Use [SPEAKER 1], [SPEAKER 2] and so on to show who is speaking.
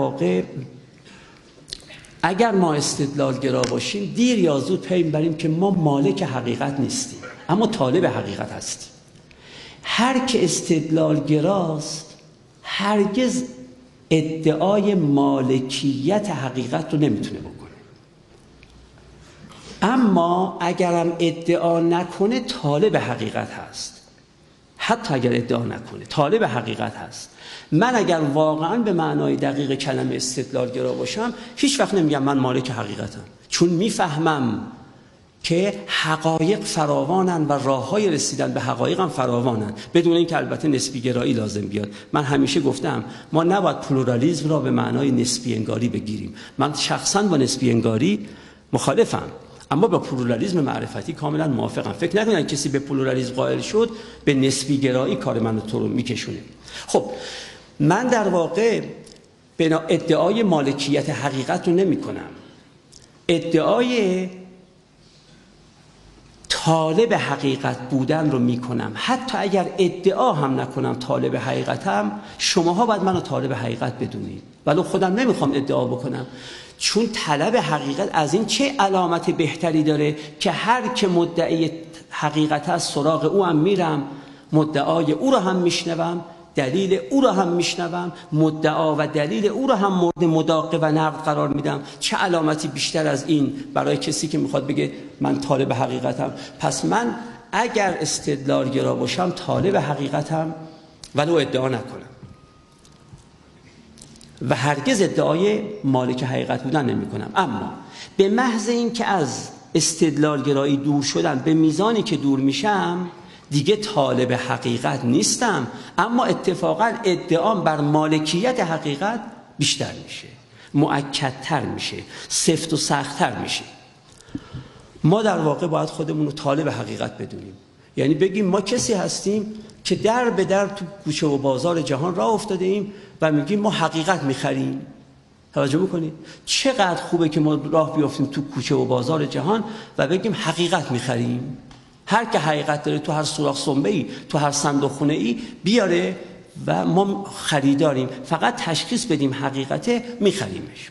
[SPEAKER 1] واقع اگر ما استدلالگرا باشیم دیر یا زود پی بریم که ما مالک حقیقت نیستیم اما طالب حقیقت هستیم. هر که استدلالگراست هرگز ادعای مالکیت حقیقت رو نمی‌تونه بکنه. اما اگرم ادعا نکنه طالب حقیقت هست. حتی اگر ادعا نکنه. طالب حقیقت هست. من اگر واقعا به معنای دقیق کلمه استدلالگرا باشم هیچ وقت نمیگم من مالک حقیقتم. چون می‌فهمم که حقایق فراوانن و راه های رسیدن به حقایق هم فراوانن. بدون اینکه البته نسبی گرایی لازم بیاد. من همیشه گفتم ما نباید پلورالیزم را به معنای نسبی انگاری بگیریم. من شخصا با نسبی انگاری مخالفم. اما با پلورالیزم معرفتی کاملا موافقم. فکر نکنید کسی به پلورالیزم قائل شد به نسبی گرایی کار منو تو رو میکشونه. خب من در واقع به ادعای مالکیت حقیقت رو نمی کنم ادعای طالب حقیقت بودن رو می کنم حتی اگر ادعا هم نکنم طالب حقیقتم شماها باید منو طالب حقیقت بدونید. ولی خودم نمی‌خوام ادعا بکنم. چون طلب حقیقت از این چه علامت بهتری داره که هر که مدعی حقیقت است سراغ او هم میرم مدعای او رو هم میشنوم. دلیل او را هم میشنوم مدعا و دلیل او را هم مورد مداقه و نقد قرار میدم. چه علامتی بیشتر از این برای کسی که می‌خواد بگه من طالب حقیقتم؟ پس من اگر استدلالگرا باشم طالب حقیقتم ولو ادعا نکنم. و هرگز ادعای مالک حقیقت بودن نمی کنم اما به محض این که از استدلالگرایی دور شدم به میزانی که دور میشم دیگه طالب حقیقت نیستم اما اتفاقا ادعام بر مالکیت حقیقت بیشتر میشه معکدتر میشه سفت و سختتر میشه. ما در واقع باید خودمون رو طالب حقیقت بدونیم. یعنی بگیم ما کسی هستیم که در به در تو کوچه و بازار جهان راه افتاده ایم و میگیم ما حقیقت می‌خریم. توجه می‌کنید چقدر خوبه که ما راه بیافتیم تو کوچه و بازار جهان و بگیم حقیقت می‌خریم. هر که حقیقت داره تو هر سوراخ سنبه ای تو هر صندوق خونه ای بیاره و ما خریداریم. فقط تشخیص بدیم حقیقته میخریمش.